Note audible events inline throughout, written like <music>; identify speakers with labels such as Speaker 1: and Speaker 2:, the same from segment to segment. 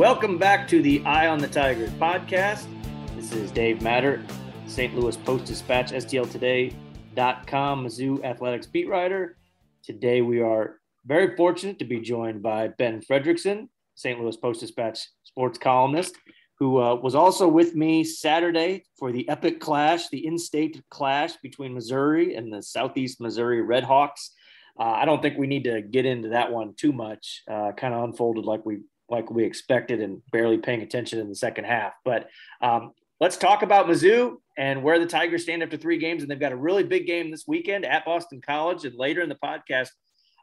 Speaker 1: Welcome back to the Eye on the Tigers podcast. This is Dave Matter, St. Louis Post Dispatch, STLtoday.com, Mizzou Athletics beat writer. Today we are very fortunate to be joined by Ben Frederickson, St. Louis Post Dispatch sports columnist, who uh, was also with me Saturday for the epic clash, the in-state clash between Missouri and the Southeast Missouri Redhawks. Uh, I don't think we need to get into that one too much. Uh, kind of unfolded like we like we expected and barely paying attention in the second half. But um, let's talk about Mizzou and where the Tigers stand after three games. And they've got a really big game this weekend at Boston College. And later in the podcast,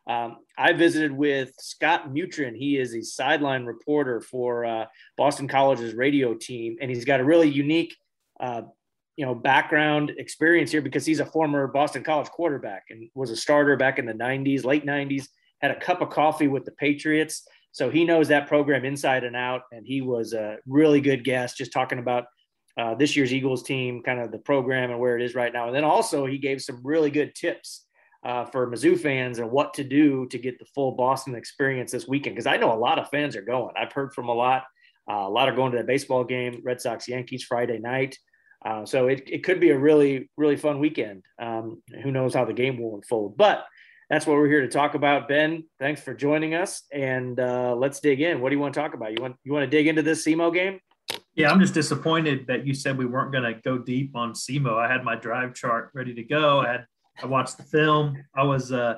Speaker 1: um, I visited with Scott Mutryn. He is a sideline reporter for uh, Boston College's radio team, and he's got a really unique, uh, you know, background experience here because he's a former Boston College quarterback and was a starter back in the '90s, late '90s. Had a cup of coffee with the Patriots, so he knows that program inside and out. And he was a really good guest, just talking about uh, this year's Eagles team, kind of the program and where it is right now. And then also he gave some really good tips uh, for Mizzou fans and what to do to get the full Boston experience this weekend. Because I know a lot of fans are going. I've heard from a lot. Uh, a lot are going to that baseball game, Red Sox Yankees Friday night. Uh, so it, it could be a really, really fun weekend. Um, who knows how the game will unfold. But that's what we're here to talk about. Ben, thanks for joining us. And uh, let's dig in. What do you want to talk about? You want you want to dig into this SEMO game?
Speaker 2: Yeah, I'm just disappointed that you said we weren't going to go deep on SEMO. I had my drive chart ready to go. I had I watched the film. I was uh,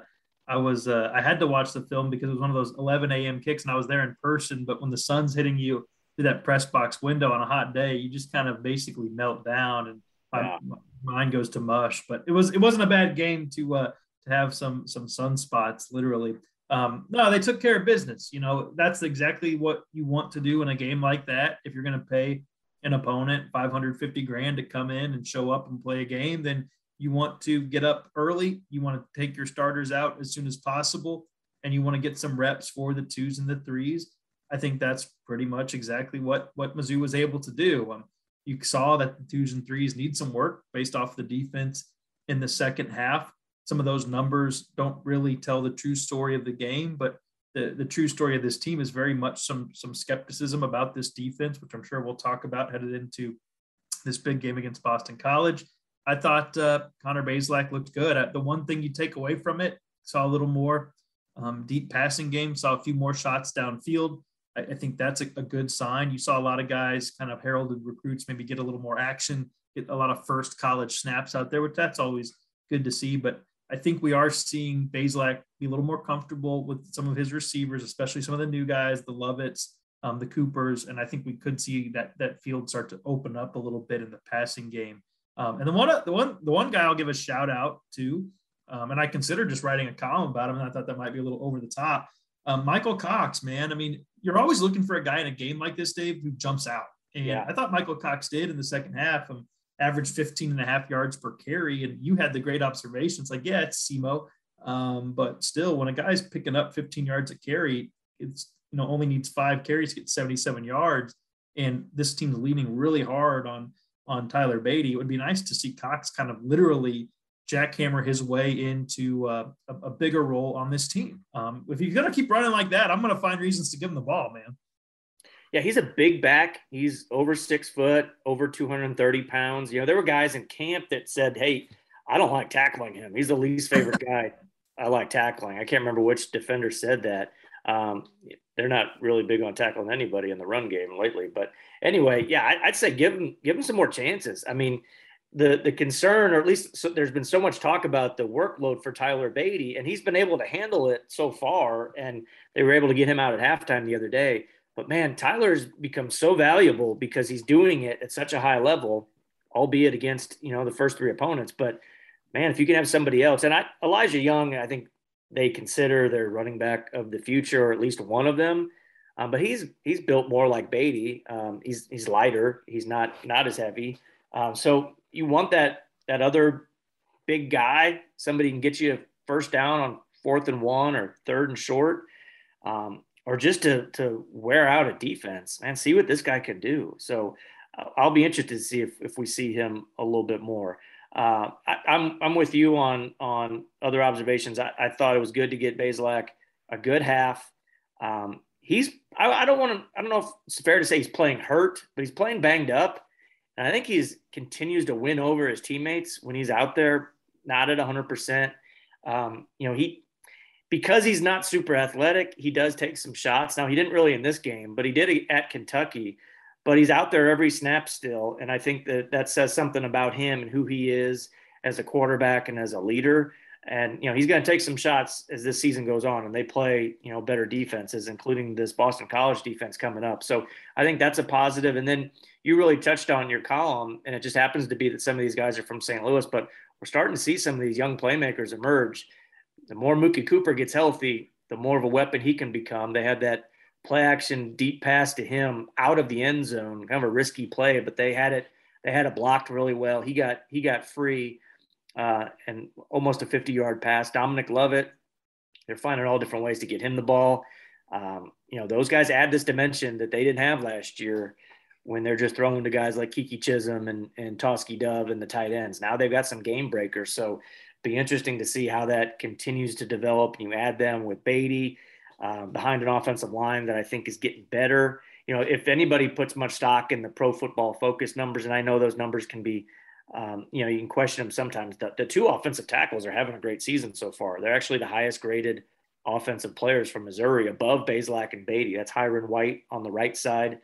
Speaker 2: I was uh, I had to watch the film because it was one of those 11 a.m. kicks, and I was there in person. But when the sun's hitting you through that press box window on a hot day, you just kind of basically melt down, and my, yeah. my mind goes to mush. But it was it wasn't a bad game to uh, to have some some sunspots, literally. Um, no, they took care of business. You know, that's exactly what you want to do in a game like that. If you're going to pay an opponent 550 grand to come in and show up and play a game, then you want to get up early. You want to take your starters out as soon as possible, and you want to get some reps for the twos and the threes. I think that's pretty much exactly what what Mizzou was able to do. Um, you saw that the twos and threes need some work based off the defense in the second half. Some of those numbers don't really tell the true story of the game, but the, the true story of this team is very much some some skepticism about this defense, which I'm sure we'll talk about headed into this big game against Boston College. I thought uh, Connor Bazelak looked good. The one thing you take away from it, saw a little more um, deep passing game, saw a few more shots downfield. I, I think that's a, a, good sign. You saw a lot of guys, kind of heralded recruits, maybe get a little more action, get a lot of first college snaps out there, which that's always good to see. But I think we are seeing Bazelak be a little more comfortable with some of his receivers, especially some of the new guys, the Lovetts, um, the Coopers, and I think we could see that that field start to open up a little bit in the passing game. Um, and the one, the one, the one guy I'll give a shout out to, um, and I considered just writing a column about him, and I thought that might be a little over the top. Um, Michael Cox, man, I mean, you're always looking for a guy in a game like this, Dave, who jumps out. And yeah. I thought Michael Cox did in the second half. Um, averaged 15 and a half yards per carry. And you had the great observations like, yeah, it's SEMO. Um, but still, when a guy's picking up 15 yards a carry, it's, you know, only needs five carries to get 77 yards. And this team's leaning really hard on on Tyler Badie. it would be nice to see Cox kind of literally jackhammer his way into uh, a, a, bigger role on this team. Um, if he's going to keep running like that, I'm going to find reasons to give him the ball, man.
Speaker 1: Yeah, he's a big back. He's over six foot, over 230 pounds. You know, there were guys in camp that said, Hey, I don't like tackling him. He's the least favorite <laughs> guy I like tackling. I can't remember which defender said that. Um, they're not really big on tackling anybody in the run game lately. But anyway, yeah, I, would say give him give him some more chances. I mean, the the concern, or at least so, there's been so much talk about the workload for Tyler Badie, and he's been able to handle it so far. And they were able to get him out at halftime the other day. But man, Tyler's become so valuable because he's doing it at such a high level, albeit against you know the first three opponents. But man, if you can have somebody else, and I, Elijah Young, I think they consider their running back of the future, or at least one of them. Um, but he's he's built more like Badie. Um, he's he's lighter. He's not not as heavy. Um, so you want that that other big guy, somebody can get you a first down on fourth and one or third and short, um, or just to to wear out a defense. and see what this guy can do. So uh, I'll be interested to see if if we see him a little bit more uh, I, am I'm, I'm with you on on other observations. I, I, thought it was good to get Bazelak a good half. Um, he's I, I don't want to I don't know if it's fair to say he's playing hurt, but he's playing banged up. And I think he's continues to win over his teammates when he's out there, not at 100%. Um, you know, he because he's not super athletic, he does take some shots. Now he didn't really in this game, but he did at Kentucky. But he's out there every snap still, and I think that that says something about him and who he is as a quarterback and as a leader. And you know he's going to take some shots as this season goes on, and they play you know better defenses, including this Boston College defense coming up. So I think that's a positive. And then you really touched on your column, and it just happens to be that some of these guys are from St. Louis, but we're starting to see some of these young playmakers emerge. The more Mookie Cooper gets healthy, the more of a weapon he can become. They had that play action deep pass to him out of the end zone, kind of a risky play, but they had it they had it blocked really well. He got he got free uh, and almost a 50 yard pass. Dominic Lovett, they're finding all different ways to get him the ball. Um, you know, those guys add this dimension that they didn't have last year when they're just throwing to guys like Keke Chism and, and Tauskie Dove and the tight ends. Now they've got some game breakers. So be interesting to see how that continues to develop. You add them with Badie uh, behind an offensive line that I think is getting better. You know, if anybody puts much stock in the pro football focus numbers, and I know those numbers can be, um, you know, you can question them sometimes. The, the two offensive tackles are having a great season so far. They're actually the highest graded offensive players from Missouri above Bazelak and Badie. That's Hyrin White on the right side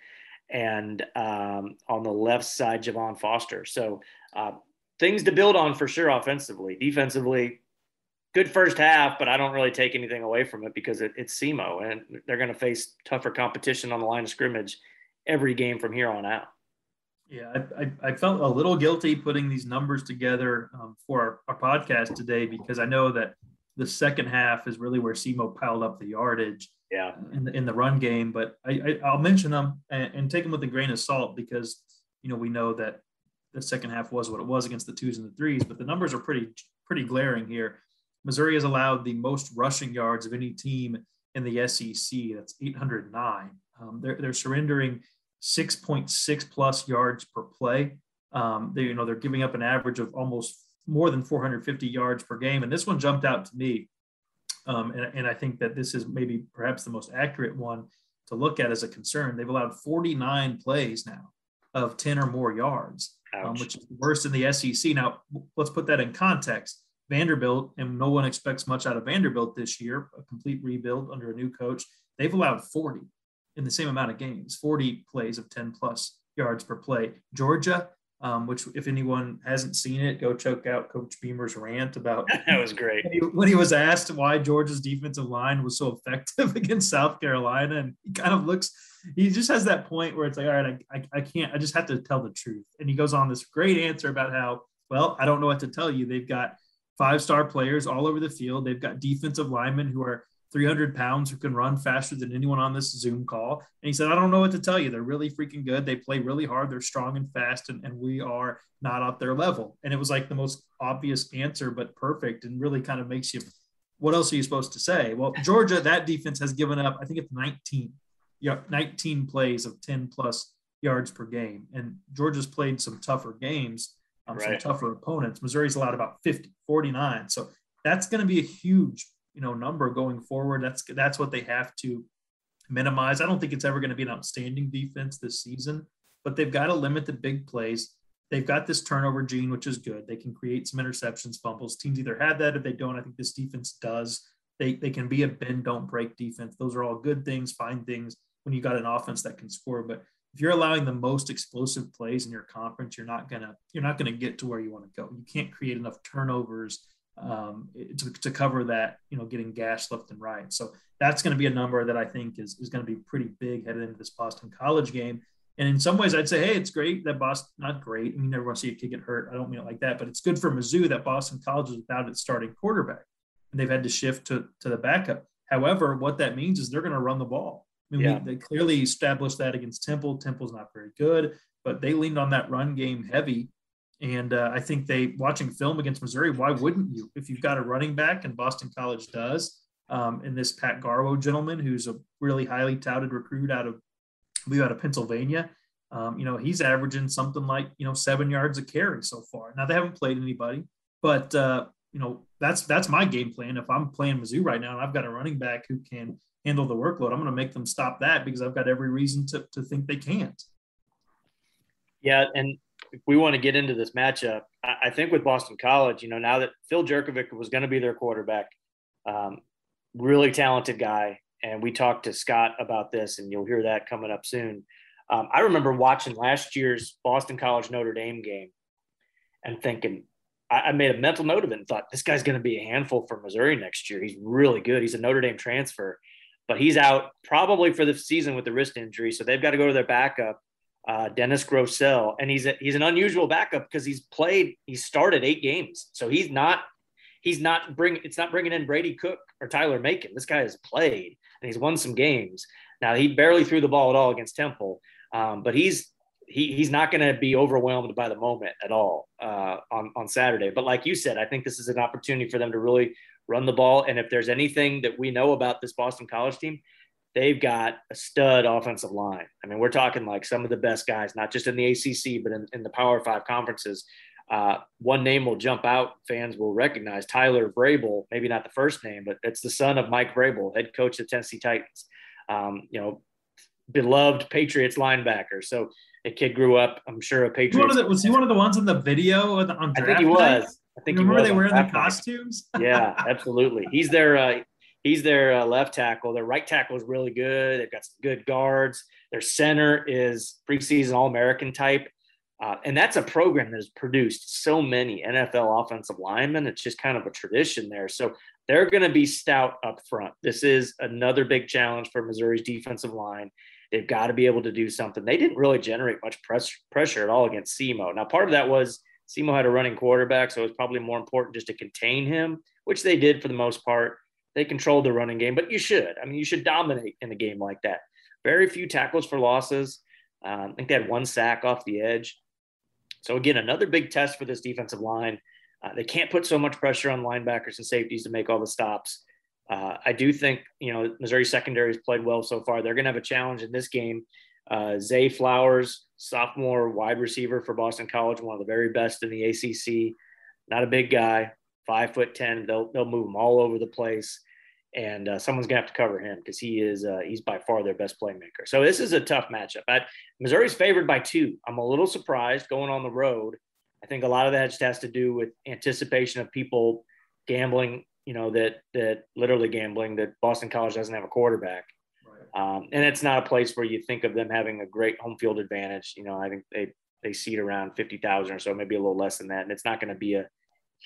Speaker 1: and um, on the left side, Javon Foster. So uh, things to build on for sure offensively. Defensively, good first half, but I don't really take anything away from it because it, it's SEMO and they're going to face tougher competition on the line of scrimmage every game from here on out.
Speaker 2: Yeah, I, I, I felt a little guilty putting these numbers together um, for our, our, podcast today because I know that the second half is really where SEMO piled up the yardage
Speaker 1: yeah.
Speaker 2: in the, in the run game. But I, I will mention them and, and, take them with a grain of salt because you know we know that the second half was what it was against the twos and the threes, but the numbers are pretty pretty glaring here. Missouri has allowed the most rushing yards of any team in the SEC. That's 809. Um, they're they're surrendering 6.6 plus yards per play. Um, they you know they're giving up an average of almost more than 450 yards per game, and this one jumped out to me um, and, and I think that this is maybe perhaps the most accurate one to look at as a concern. They've allowed 49 plays now of 10 or more yards, um, which is worse in the SEC. Now, let's put that in context. Vanderbilt, and no one expects much out of Vanderbilt this year, a complete rebuild under a new coach. They've allowed 40 in the same amount of games, 40 plays of 10 plus yards per play. Georgia, um, which if anyone hasn't seen it, go check out Coach Beamer's rant about <laughs>
Speaker 1: that was great
Speaker 2: when he, when he, was asked why Georgia's defensive line was so effective <laughs> against South Carolina, and he kind of looks, he just has that point where it's like, all right, I, I, I can't, I just have to tell the truth, and he goes on this great answer about how, well, I don't know what to tell you. They've got five star players all over the field. They've got defensive linemen who are 300 pounds who can run faster than anyone on this Zoom call. And he said, I don't know what to tell you. They're really freaking good. They play really hard. They're strong and fast, and, and we are not at their level. And it was like the most obvious answer, but perfect and really kind of makes you, what else are you supposed to say? Well, <laughs> Georgia, that defense has given up, I think it's 19, yeah, 19 plays of 10 plus yards per game. And Georgia's played some tougher games, um, right. some tougher opponents. Missouri's allowed about 50, 49. So that's going to be a huge you know number going forward. That's that's what they have to minimize. I don't think it's ever going to be an outstanding defense this season, but they've got to limit the big plays. They've got this turnover gene, which is good. They can create some interceptions, fumbles. Teams either have that or they don't. I think this defense does. They they can be a bend don't break defense. Those are all good things, fine things when you got an offense that can score. But if you're allowing the most explosive plays in your conference, you're not gonna you're not gonna get to where you want to go. You can't create enough turnovers um, to, to cover that, you know, getting gashed left and right. So that's going to be a number that I think is, is going to be pretty big headed into this Boston College game. And in some ways, I'd say, hey, it's great that Boston, not great. I mean, never want to see a kid get hurt. I don't mean it like that, but it's good for Mizzou that Boston College is without its starting quarterback and they've had to shift to, to the backup. However, what that means is they're going to run the ball. I mean, yeah. we, they clearly established that against Temple. Temple's not very good, but they leaned on that run game heavy and uh, I think they watching film against Missouri, why wouldn't you? If you've got a running back, and Boston College does, um, and this Pat Garwo gentleman, who's a really highly touted recruit out of, we out of Pennsylvania, um, you know, he's averaging something like you know seven yards a carry so far. Now they haven't played anybody, but uh, you know that's that's my game plan. If I'm playing Mizzou right now and I've got a running back who can handle the workload. I'm going to make them stop that because I've got every reason to, to think they can't.
Speaker 1: Yeah. And if we want to get into this matchup, I, I think with Boston College, you know, now that Phil Jurkovec was going to be their quarterback, um, really talented guy. And we talked to Scott about this, and you'll hear that coming up soon. Um, I remember watching last year's Boston College Notre Dame game and thinking, I, I made a mental note of it and thought, this guy's going to be a handful for Missouri next year. He's really good. He's a Notre Dame transfer, but he's out probably for the season with the wrist injury. So they've got to go to their backup uh, Dennis Grosel, and he's a, he's an unusual backup because he's played he started eight games, so he's not he's not bring it's not bringing in Brady Cook or Tyler Macon. This guy has played and he's won some games. Now he barely threw the ball at all against Temple, um, but he's he, he's not going to be overwhelmed by the moment at all uh, on on Saturday. But like you said, I think this is an opportunity for them to really run the ball. And if there's anything that we know about this Boston College team, they've got a stud offensive line. I mean, we're talking like some of the best guys, not just in the ACC, but in, in the Power Five conferences. Uh, one name will jump out, fans will recognize Tyler Vrabel, maybe not the first name, but it's the son of Mike Vrabel, head coach of the Tennessee Titans. Um, you know, beloved Patriots linebacker. So a kid grew up, I'm sure, a Patriots.
Speaker 2: The, was he one of the ones in the video on, on
Speaker 1: I think he was. I think
Speaker 2: remember
Speaker 1: they
Speaker 2: wearing the costumes.
Speaker 1: yeah, absolutely. He's their uh, He's their uh, left tackle. Their right tackle is really good. They've got some good guards. Their center is preseason All American type. Uh, and that's a program that has produced so many NFL offensive linemen. It's just kind of a tradition there. So they're going to be stout up front. This is another big challenge for Missouri's defensive line. They've got to be able to do something. They didn't really generate much press, pressure at all against SEMO. Now, part of that was SEMO had a running quarterback, so it was probably more important just to contain him, which they did for the most part. They controlled the running game, but you should. I mean, you should dominate in a game like that. Very few tackles for losses. Um, I think they had one sack off the edge. So again, another big test for this defensive line. Uh, they can't put so much pressure on linebackers and safeties to make all the stops. Uh, I do think you know Missouri secondary has played well so far. They're going to have a challenge in this game. Uh, Zay Flowers, sophomore wide receiver for Boston College, one of the very best in the ACC. Not a big guy, five foot ten. They'll they'll move him all over the place and uh, someone's gonna have to cover him because he is uh, he's by far their best playmaker. So this is a tough matchup. I, Missouri's favored by two. I'm a little surprised going on the road. I think a lot of that just has to do with anticipation of people gambling. You know that that literally gambling that Boston College doesn't have a quarterback, right. um, and it's not a place where you think of them having a great home field advantage. You know, I think they they seat around fifty thousand or so, maybe a little less than that, and it's not going to be a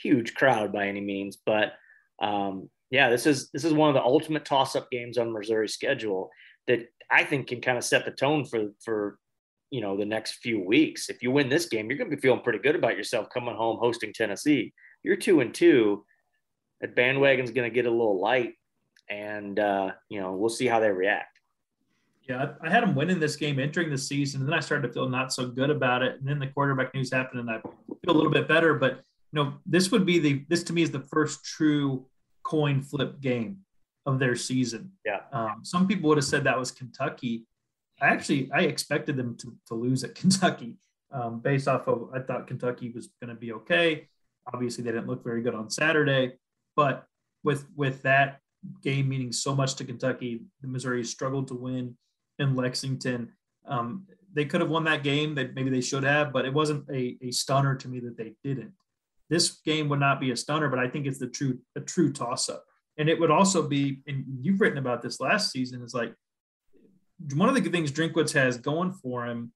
Speaker 1: huge crowd by any means, but um, yeah, this is this is one of the ultimate toss-up games on Missouri's schedule that I think can kind of set the tone for for you know the next few weeks. If you win this game, you're going to be feeling pretty good about yourself coming home hosting Tennessee. You're two and two. That bandwagon's going to get a little light, and uh, you know we'll see how they react.
Speaker 2: Yeah, I had them winning this game entering the season, and then I started to feel not so good about it. And then the quarterback news happened, and I feel a little bit better. But you know, this would be the this to me is the first true coin flip game of their season.
Speaker 1: Yeah.
Speaker 2: Um, some people would have said that was Kentucky. I actually I expected them to, to lose at <laughs> Kentucky um, based off of I thought Kentucky was going to be okay. Obviously, they didn't look very good on Saturday, but with with that game meaning so much to Kentucky, the Missouri struggled to win in Lexington. Um, they could have won that game that maybe they should have, but it wasn't a, a stunner to me that they didn't. This game would not be a stunner, but I think it's the true a true toss up. And it would also be, and you've written about this last season, is like one of the good things Drinkwitz has going for him.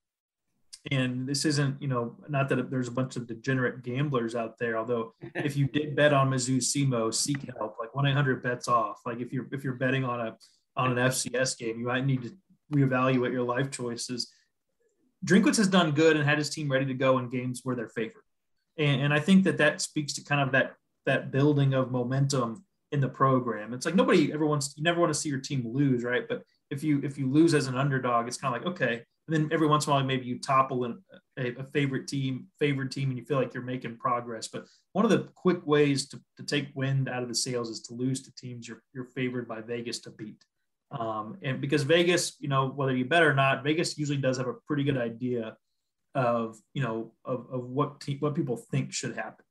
Speaker 2: And this isn't, you know, not that there's a bunch of degenerate gamblers out there. Although, <laughs> if you did bet on Mizzou SEMO, seek help. Like one eight hundred bets off. Like if you're if you're betting on a on an FCS game, you might need to reevaluate your life choices. Drinkwitz has done good and had his team ready to go in games where they're favored and, and I think that that speaks to kind of that that building of momentum in the program. It's like nobody ever wants you never want to see your team lose, right? But if you if you lose as an underdog, it's kind of like okay. And then every once in a while, maybe you topple a, a favorite team, favored team, and you feel like you're making progress. But one of the quick ways to, to take wind out of the sails is to lose to teams you're, you're favored by Vegas to beat. Um, and because Vegas, you know, whether you bet or not, Vegas usually does have a pretty good idea of you know of, of what te- what people think should happen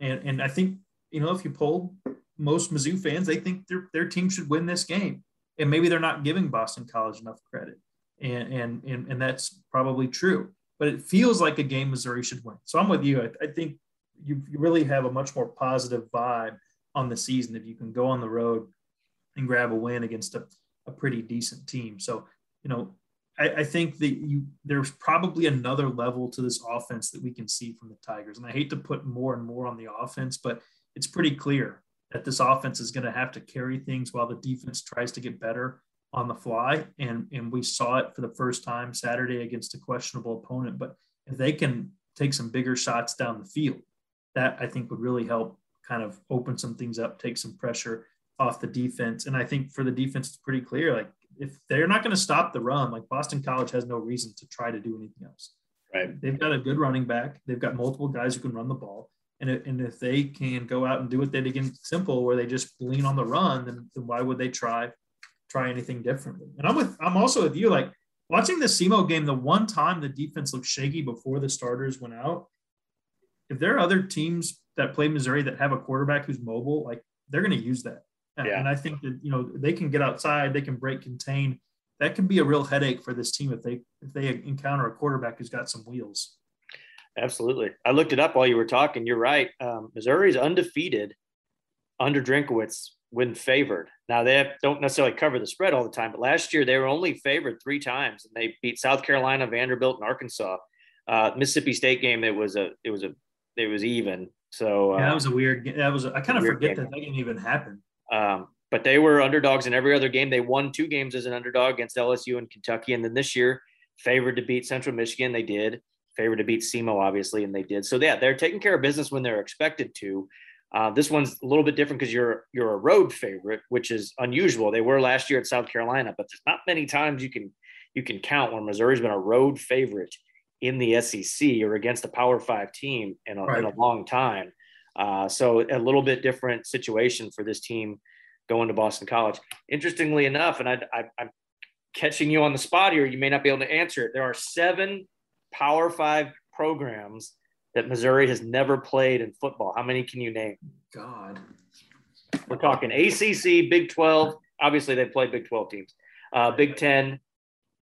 Speaker 2: and and i think you know if you poll most mizzou fans they think their, their team should win this game and maybe they're not giving Boston College enough credit, and and and, and that's probably true. But it feels like a game Missouri should win. So I'm with you. I, I think you, you really have a much more positive vibe on the season if you can go on the road and grab a win against a, a pretty decent team. So you know, I, I, think that you there's probably another level to this offense that we can see from the Tigers. And I hate to put more and more on the offense, but it's pretty clear that this offense is going to have to carry things while the defense tries to get better on the fly. And, and we saw it for the first time Saturday against a questionable opponent. But if they can take some bigger shots down the field, that I think would really help kind of open some things up, take some pressure off the defense. And I think for the defense, it's pretty clear. Like if they're not going to stop the run, like Boston College has no reason to try to do anything else.
Speaker 1: Right.
Speaker 2: They've got a good running back. They've got multiple guys who can run the ball. And, if, and if they can go out and do what they did against Temple, where they just lean on the run, then, then why would they try try anything differently? And I'm with I'm also with you. Like watching the SEMO game, the one time the defense looked shaky before the starters went out. If there are other teams that play Missouri that have a quarterback who's mobile, like they're going to use that. Yeah. And I think that you know they can get outside, they can break contain. That can be a real headache for this team if they if they encounter a quarterback who's got some wheels.
Speaker 1: Absolutely. I looked it up while you were talking. You're right. Um, Missouri's undefeated under Drinkwitz when favored. Now they have, don't necessarily cover the spread all the time, but last year they were only favored three times, and they beat South Carolina, Vanderbilt, and Arkansas. Uh, Mississippi State game it was a it was a it was even. So
Speaker 2: uh, yeah, that was a weird. That was a, I kind of forget game. that that didn't even happen.
Speaker 1: Um, but they were underdogs in every other game. They won two games as an underdog against LSU and Kentucky, and then this year favored to beat Central Michigan. They did favored to beat SEMO, obviously, and they did. So yeah, they're taking care of business when they're expected to. Uh, this one's a little bit different because you're you're a road favorite, which is unusual. They were last year at South Carolina, but there's not many times you can you can count when Missouri's been a road favorite in the SEC or against a Power Five team in a, right. in a long time. Uh, so a little bit different situation for this team going to Boston College. Interestingly enough, and I, I, I'm catching you on the spot here, you may not be able to answer it. There are seven Power Five programs that Missouri has never played in football. How many can you name?
Speaker 2: God.
Speaker 1: We're talking ACC, Big 12. Obviously, they've played Big 12 teams. Uh, Big 10,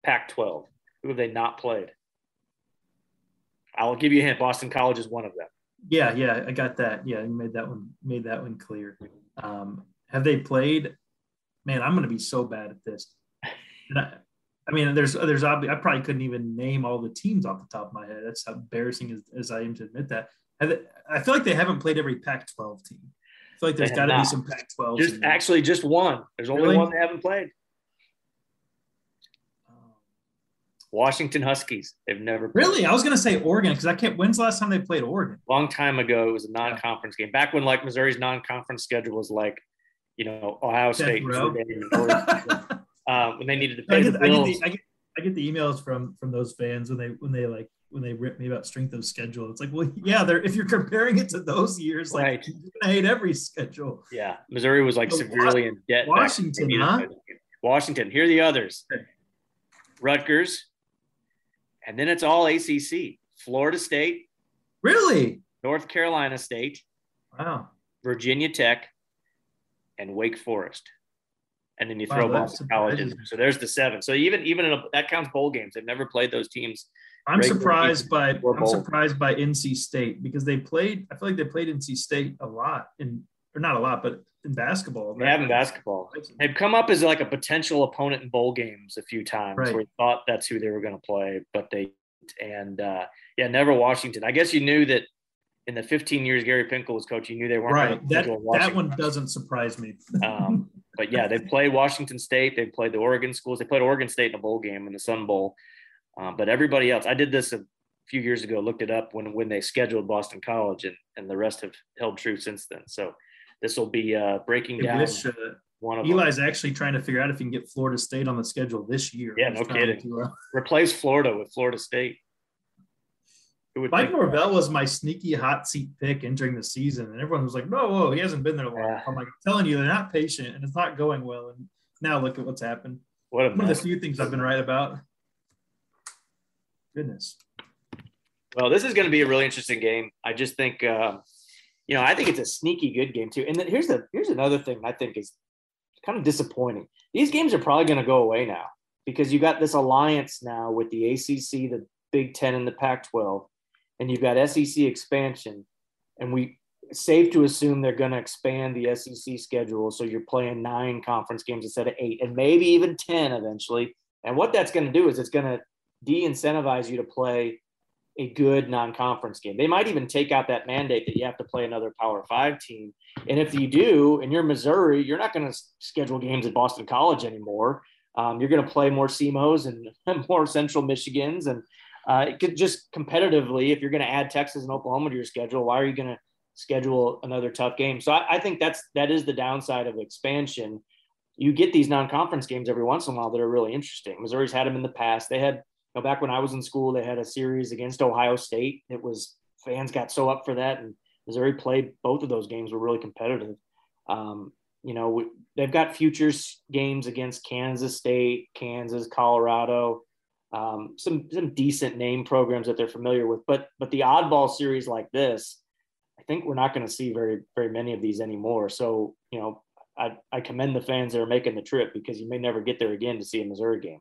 Speaker 1: Pac 12. Who have they not played? I'll give you a hint. Boston College is one of them.
Speaker 2: Yeah, yeah, I got that. Yeah, you made that one made that one clear. Um, have they played? Man, I'm going to be so bad at this. I, I, mean, there's there's I probably couldn't even name all the teams off the top of my head. That's how embarrassing as, as I am to admit that. They, I feel like they haven't played every Pac-12 team. I feel like there's got to be some Pac-12.
Speaker 1: Just actually, just one. There's only really? one they haven't played. Washington Huskies. They've never
Speaker 2: played. really. I was going to say Oregon because I can't. When's the last time they played Oregon?
Speaker 1: Long time ago. It was a non-conference game. Back when like Missouri's non-conference schedule was like, you know, Ohio State, uh, <laughs> when they needed to pay I get, the bills. I get the,
Speaker 2: I, get, I get the emails from from those fans when they when they like when they rip me about strength of schedule. It's like, well, yeah, they're if you're comparing it to those years, like right. you're gonna hate every schedule.
Speaker 1: Yeah, Missouri was like so severely in debt.
Speaker 2: Washington, huh?
Speaker 1: Washington. Here are the others: Rutgers, and then it's all ACC. Florida State.
Speaker 2: Really?
Speaker 1: North Carolina State.
Speaker 2: Wow.
Speaker 1: Virginia Tech, and Wake Forest. And then you throw wow, Boston College in. So there's the seven. So even even in a, that counts bowl games. They've never played those teams.
Speaker 2: I'm surprised by I'm surprised by NC State because they played. I feel like they played NC State a lot in or not a lot, but in basketball.
Speaker 1: They have in basketball. They've come up as like a potential opponent in bowl games a few times right. where we thought that's who they were going to play, but they and uh, yeah, never Washington. I guess you knew that in the 15 years Gary Pinkel was coach, you knew they weren't
Speaker 2: right. That, that one doesn't surprise me.
Speaker 1: um, <laughs> but yeah, they played Washington State. They played the Oregon schools. They played Oregon State in a bowl game in the Sun Bowl. Um, but everybody else, I did this a few years ago, looked it up when when they scheduled Boston College, and and the rest have held true since then. So this will be uh, breaking down. Wish, uh,
Speaker 2: one of Eli's them. actually trying to figure out if he can get Florida State on the schedule this year.
Speaker 1: Yeah, no kidding. To, uh, <laughs> Replace Florida with Florida State.
Speaker 2: Mike Norvell was my sneaky hot seat pick entering the season, and everyone was like, "No, whoa, he hasn't been there long." Yeah. I'm like, I'm telling you, they're not patient, and it's not going well. And now look at what's happened.
Speaker 1: What
Speaker 2: One of the few things I've been right about. Goodness.
Speaker 1: Well, this is going to be a really interesting game. I just think, uh, you know, I think it's a sneaky good game too. And then here's the here's another thing I think is kind of disappointing. these games are probably going to go away now because you got this alliance now with the ACC, the Big Ten, and the Pac-12, and you've got SEC expansion, and we safe to assume they're going to expand the SEC schedule. So you're playing nine conference games instead of eight, and maybe even 10 eventually. And what that's going to do is it's going to de incentivize you to play a good non conference game. They might even take out that mandate that you have to play another Power Five team. And if you do, and you're Missouri, you're not going to schedule games at Boston College anymore. Um, you're going to play more SEMOs and <laughs> more Central Michigans. And uh, it could just competitively, if you're going to add Texas and Oklahoma to your schedule, why are you going to schedule another tough game. So I, I, think that's that is the downside of expansion. You get these non-conference games every once in a while that are really interesting. Missouri's had them in the past. They had, know, back when I was in school, they had a series against Ohio State. It was fans got so up for that, and Missouri played both of those games were really competitive. Um, you know, they've got futures games against Kansas State, Kansas, Colorado. Um, some some decent name programs that they're familiar with, but but the oddball series like this, I think we're not going to see very very many of these anymore. So you know, I, I commend the fans that are making the trip because you may never get there again to see a Missouri game.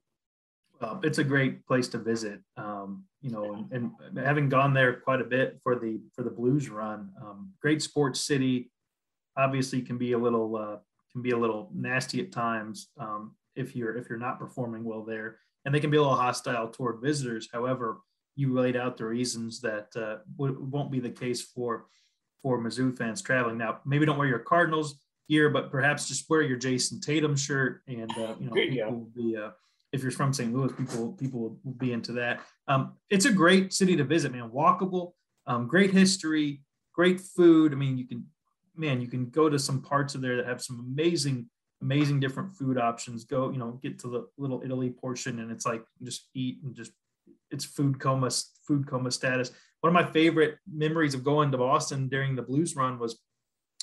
Speaker 2: Well, it's a great place to visit. Um, you know, and, and, having gone there quite a bit for the for the Blues run, um, great sports city. Obviously, can be a little uh, can be a little nasty at times um, if you're if you're not performing well there, and they can be a little hostile toward visitors. However, you laid out the reasons that uh, w- won't be the case for for Mizzou fans traveling. Now, maybe don't wear your Cardinals gear, but perhaps just wear your Jayson Tatum shirt, and uh, you know people will be. If you're from St. Louis, people people will be into that. Um, it's a great city to visit, man. Walkable, um, great history, great food. I mean, you can, man, you can go to some parts of there that have some amazing, amazing different food options. Go, you know, get to the little Italy portion, and it's like just eat and just it's food coma food coma status one of my favorite memories of going to Boston during the Blues run was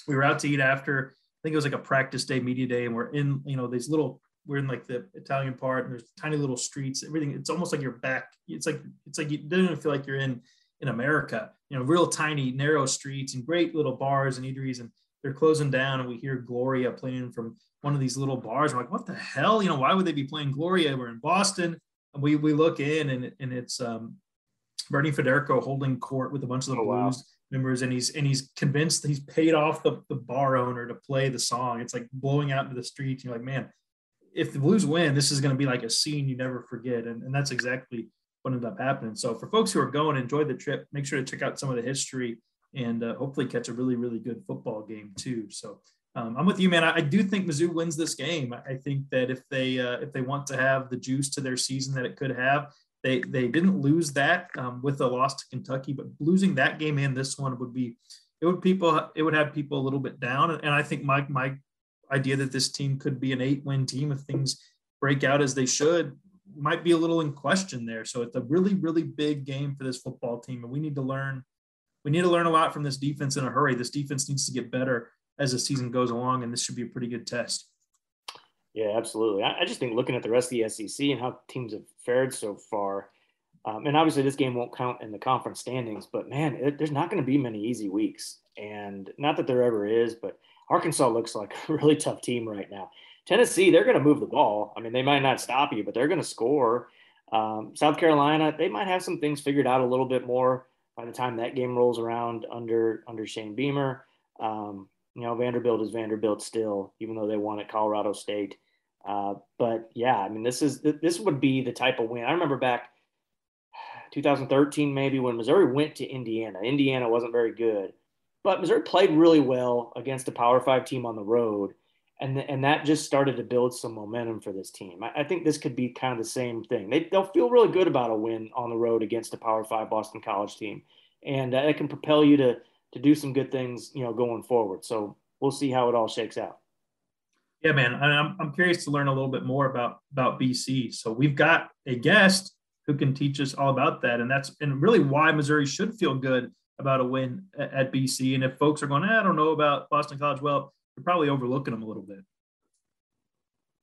Speaker 2: we were out to eat after I think it was like a practice day, media day, and we're in you know these little we're in like the Italian part and there's tiny little streets. Everything it's almost like you're back. It's like it's like you don't even feel like you're in in America. You know, real tiny narrow streets and great little bars and eateries and they're closing down and we hear Gloria playing from one of these little bars. We're like, what the hell? You know, why would they be playing Gloria? We're in Boston. And we we look in and and it's um Bernie Federko holding court with a bunch of the oh, Blues wow. members, and he's and he's convinced he's paid off the, the bar owner to play the song. It's like blowing out into the streets. You're like, man, if the Blues win, this is going to be like a scene you never forget, and, and that's exactly what ended up happening. So for folks who are going, enjoy the trip. Make sure to check out some of the history and uh, hopefully catch a really really good football game too. So. Um, I'm with you, man. I, I, do think Mizzou wins this game. I, I think that if they uh, if they want to have the juice to their season that it could have, they they didn't lose that um, with the loss to Kentucky, but losing that game and this one would be it would people it would have people a little bit down. And I think my my idea that this team could be an eight win team if things break out as they should might be a little in question there. So it's a really really big game for this football team, and we need to learn we need to learn a lot from this defense in a hurry. This defense needs to get better as the season goes along, and this should be a pretty good test.
Speaker 1: Yeah, absolutely. I, just think looking at the rest of the SEC and how teams have fared so far, um, and obviously this game won't count in the conference standings, but man, it, there's not going to be many easy weeks. And not that there ever is, but Arkansas looks like a <laughs> really tough team right now. Tennessee, they're going to move the ball. I mean, they might not stop you, but they're going to score. Um, South Carolina, they might have some things figured out a little bit more by the time that game rolls around under under Shane Beamer. Um, you know, Vanderbilt is Vanderbilt still, even though they won at Colorado State. Uh, but yeah, I mean, this is this would be the type of win. I remember back <sighs> 2013, maybe when Missouri went to Indiana. Indiana wasn't very good, but Missouri played really well against a Power Five team on the road, and and that just started to build some momentum for this team. I, I think this could be kind of the same thing. They they'll feel really good about a win on the road against a Power Five Boston College team, and uh, it can propel you to to do some good things, you know, going forward. So we'll see how it all shakes out.
Speaker 2: Yeah, man, I'm I'm curious to learn a little bit more about about BC. So we've got a guest who can teach us all about that, and that's and really why Missouri should feel good about a win at, BC. And if folks are going, eh, I don't know about Boston College, well, you're probably overlooking them a little bit.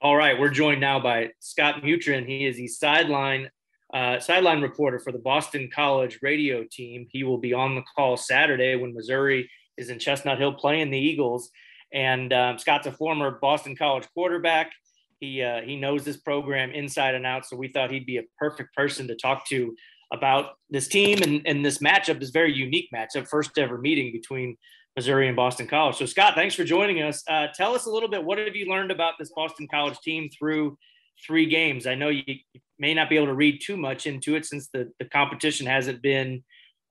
Speaker 1: All right, we're joined now by Scott Mutryn. He is the sideline uh, sideline reporter for the Boston College radio team. He will be on the call Saturday when Missouri is in Chestnut Hill playing the Eagles. And um, Scott's a former Boston College quarterback. He uh, he knows this program inside and out, so we thought he'd be a perfect person to talk to about this team and, and this matchup, this very unique matchup, first ever meeting between Missouri and Boston College. So, Scott, thanks for joining us. Uh, tell us a little bit. What have you learned about this Boston College team through three games? I know you may not be able to read too much into it since the, the competition hasn't been,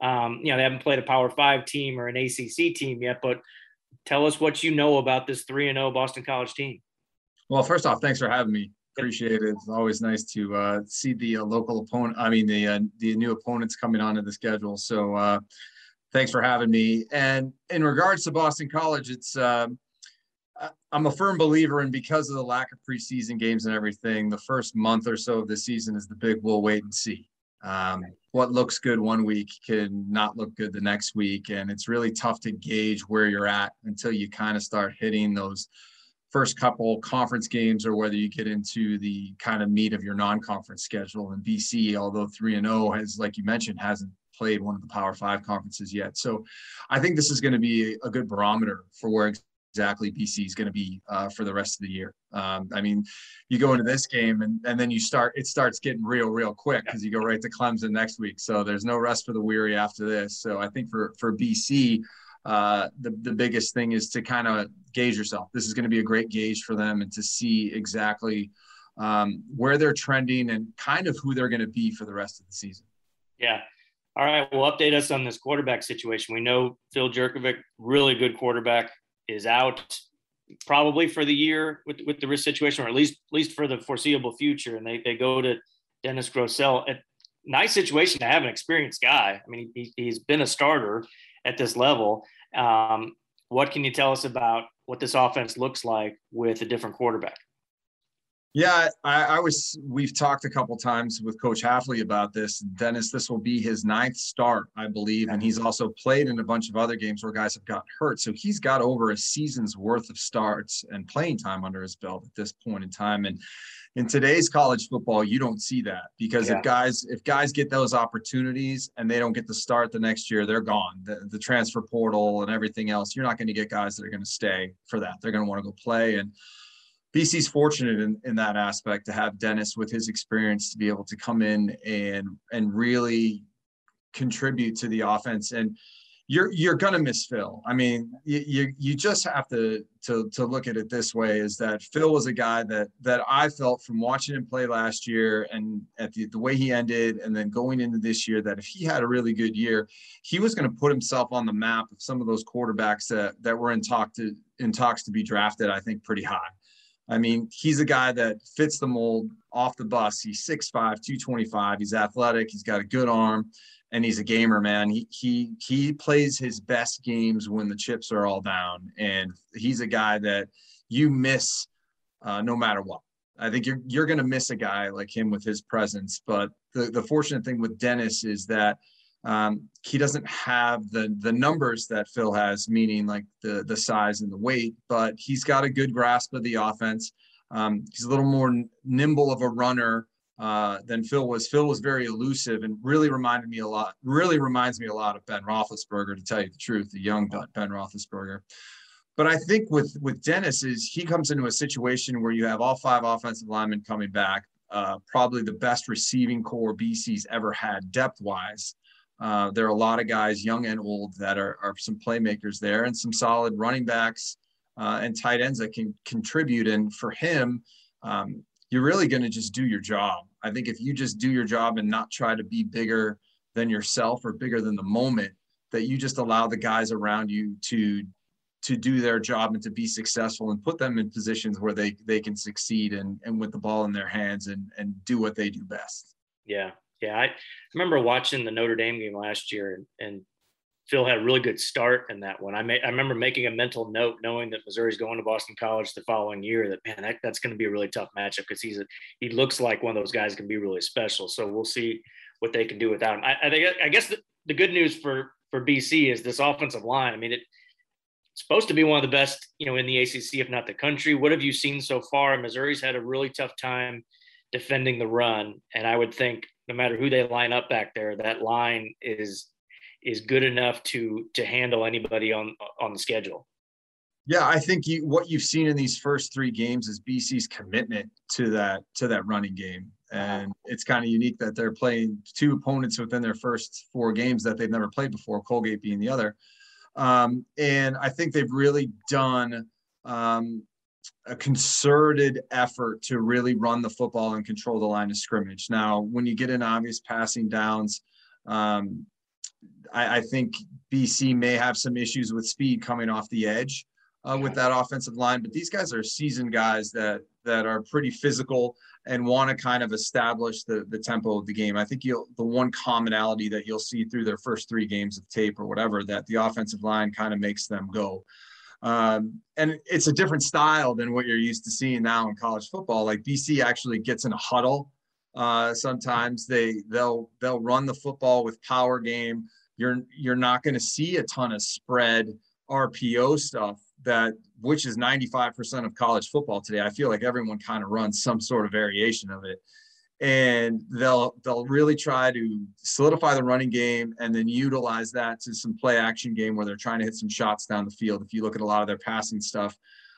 Speaker 1: um, you know, they haven't played a Power Five team or an ACC team yet. But tell us what you know about this three and zero oh Boston College team.
Speaker 3: Well, first off, thanks for having me. Appreciate it. It's always nice to uh, see the uh, local opponent. I mean, the uh, the new opponents coming onto the schedule. So, uh, thanks for having me. And in regards to Boston College, it's um, I'm a firm believer in because of the lack of preseason games and everything. The first month or so of the season is the big. We'll wait and see. Um, what looks good one week can not look good the next week, and it's really tough to gauge where you're at until you kind of start hitting those first couple conference games or whether you get into the kind of meat of your non-conference schedule. And BC, although three and zero, oh, has like you mentioned hasn't played one of the Power Five conferences yet. So I think this is going to be a good barometer for where exactly BC is going to be uh, for the rest of the year. Um, I mean, you go into this game and, and then you start, it starts getting real, real quick because you go right to Clemson next week. So there's no rest for the weary after this. So I think for, for BC, uh, the, the biggest thing is to kind of gauge yourself. This is going to be a great gauge for them and to see exactly um, where they're trending and kind of who they're going to be for the rest of the season.
Speaker 1: Yeah. All right. Well, update us on this quarterback situation. We know Phil Jurkovec, really good quarterback, is out probably for the year with, with the risk situation, or at least at least for the foreseeable future. And they, they go to Dennis Grosel. A nice situation to have an experienced guy. I mean, he, he's been a starter at this level. Um, what can you tell us about what this offense looks like with a different quarterback?
Speaker 3: Yeah, I, I, was. We've talked a couple times with Coach Hafley about this. Dennis, this will be his ninth start, I believe, and he's also played in a bunch of other games where guys have gotten hurt. So he's got over a season's worth of starts and playing time under his belt at this point in time. And in today's college football you don't see that because yeah. if guys if guys get those opportunities and they don't get to start the next year they're gone the, the transfer portal and everything else you're not going to get guys that are going to stay for that they're going to want to go play and bc's fortunate in, in that aspect to have dennis with his experience to be able to come in and and really contribute to the offense and you're you're gonna miss Phil. I mean, you, you you just have to to to look at it this way: is that Phil was a guy that that I felt from watching him play last year and at the the way he ended, and then going into this year, that if he had a really good year, he was going to put himself on the map of some of those quarterbacks that that were in talk to in talks to be drafted. I think pretty high. I mean, he's a guy that fits the mold off the bus. He's 6'5, 225. He's athletic. He's got a good arm and he's a gamer, man. He he he plays his best games when the chips are all down, and he's a guy that you miss uh, no matter what. I think you're you're going to miss a guy like him with his presence. But the the fortunate thing with Dennis is that um, he doesn't have the the numbers that Phil has, meaning like the the size and the weight, but he's got a good grasp of the offense. Um, he's a little more nimble of a runner uh, than Phil was. Phil was very elusive and really reminded me a lot, really reminds me a lot of Ben Roethlisberger, to tell you the truth, the young Ben Roethlisberger. But I think with with Dennis is he comes into a situation where you have all five offensive linemen coming back, uh, probably the best receiving corps BC's ever had depth wise. Uh, there are a lot of guys, young and old, that are, are some playmakers there, and some solid running backs uh, and tight ends that can contribute. And for him, um, you're really going to just do your job. I think if you just do your job and not try to be bigger than yourself or bigger than the moment, that you just allow the guys around you to to do their job and to be successful and put them in positions where they they can succeed and and with the ball in their hands and and do what they do best.
Speaker 1: Yeah. Yeah. I remember watching the Notre Dame game last year and, and Phil had a really good start in that one. I, may, I remember making a mental note, knowing that Missouri's going to Boston College the following year. That man, that, that's going to be a really tough matchup because he's a, he looks like one of those guys can be really special. So we'll see what they can do without him. I, I think I guess the, the good news for for BC is this offensive line. I mean, it, it's supposed to be one of the best, you know, in the ACC, if not the country. What have you seen so far? Missouri's had a really tough time defending the run, and I would think no matter who they line up back there, that line is is good enough to to handle anybody on on the schedule.
Speaker 3: Yeah, I think you, what you've seen in these first three games is BC's commitment to that to that running game, and it's kind of unique that they're playing two opponents within their first four games that they've never played before, Colgate being the other. Um, and I think they've really done um, a concerted effort to really run the football and control the line of scrimmage. Now, when you get in obvious passing downs, um, I, I, think BC may have some issues with speed coming off the edge uh, with that offensive line. But these guys are seasoned guys that that are pretty physical and want to kind of establish the the tempo of the game. I think you'll the one commonality that you'll see through their first three games of tape or whatever that the offensive line kind of makes them go. Um, and it's a different style than what you're used to seeing now in college football. Like BC actually gets in a huddle. Uh, sometimes they they'll they'll run the football with power game. You're you're not going to see a ton of spread RPO stuff that which is 95% of college football today. I feel like everyone kind of runs some sort of variation of it. And they'll they'll really try to solidify the running game and then utilize that to some play action game where they're trying to hit some shots down the field. If you look at a lot of their passing stuff,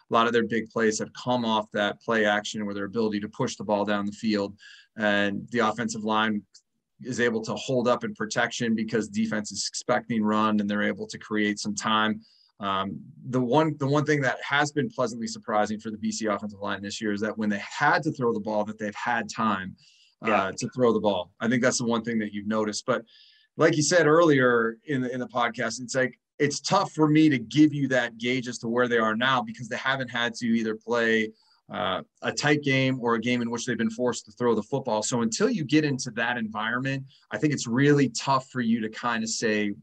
Speaker 3: a lot of their big plays have come off that play action where their ability to push the ball down the field and the offensive line is able to hold up in protection because defense is expecting run and they're able to create some time um, the one the one thing that has been pleasantly surprising for the BC offensive line this year is that when they had to throw the ball, that they've had time uh, yeah. to throw the ball. I think that's the one thing that you've noticed. But like you said earlier in the in the podcast, it's like it's tough for me to give you that gauge as to where they are now because they haven't had to either play uh, a tight game or a game in which they've been forced to throw the football. So until you get into that environment, I think it's really tough for you to kind of say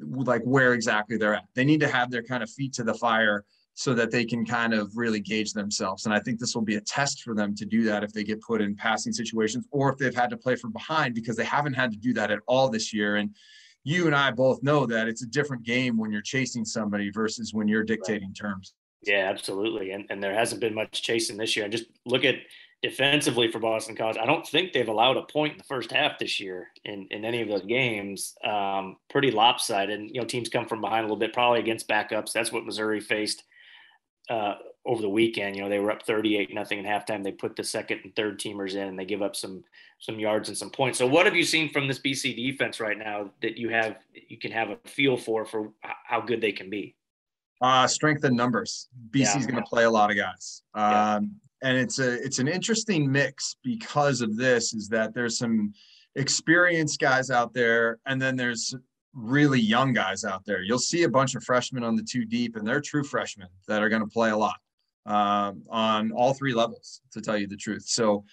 Speaker 3: like where exactly they're at. They need to have their kind of feet to the fire so that they can kind of really gauge themselves. And I think this will be a test for them to do that if they get put in passing situations or if they've had to play from behind because they haven't had to do that at all this year. And you and I both know that it's a different game when you're chasing somebody versus when you're dictating terms.
Speaker 1: Yeah, absolutely. And and there hasn't been much chasing this year. And just look at defensively for Boston College, I don't think they've allowed a point in the first half this year in, in any of those games. Um, pretty lopsided. You know, teams come from behind a little bit, probably against backups. That's what Missouri faced uh, over the weekend. You know, they were up 38 nothing in halftime. They put the second and third teamers in, and they give up some some yards and some points. So, what have you seen from this BC defense right now that you have you can have a feel for for how good they can be?
Speaker 3: Uh, strength in numbers. BC's yeah. going to play a lot of guys. Um, and it's a it's an interesting mix because of this is that there's some experienced guys out there and then there's really young guys out there. You'll see a bunch of freshmen on the two deep and they're true freshmen that are going to play a lot um, on all three levels to tell you the truth. So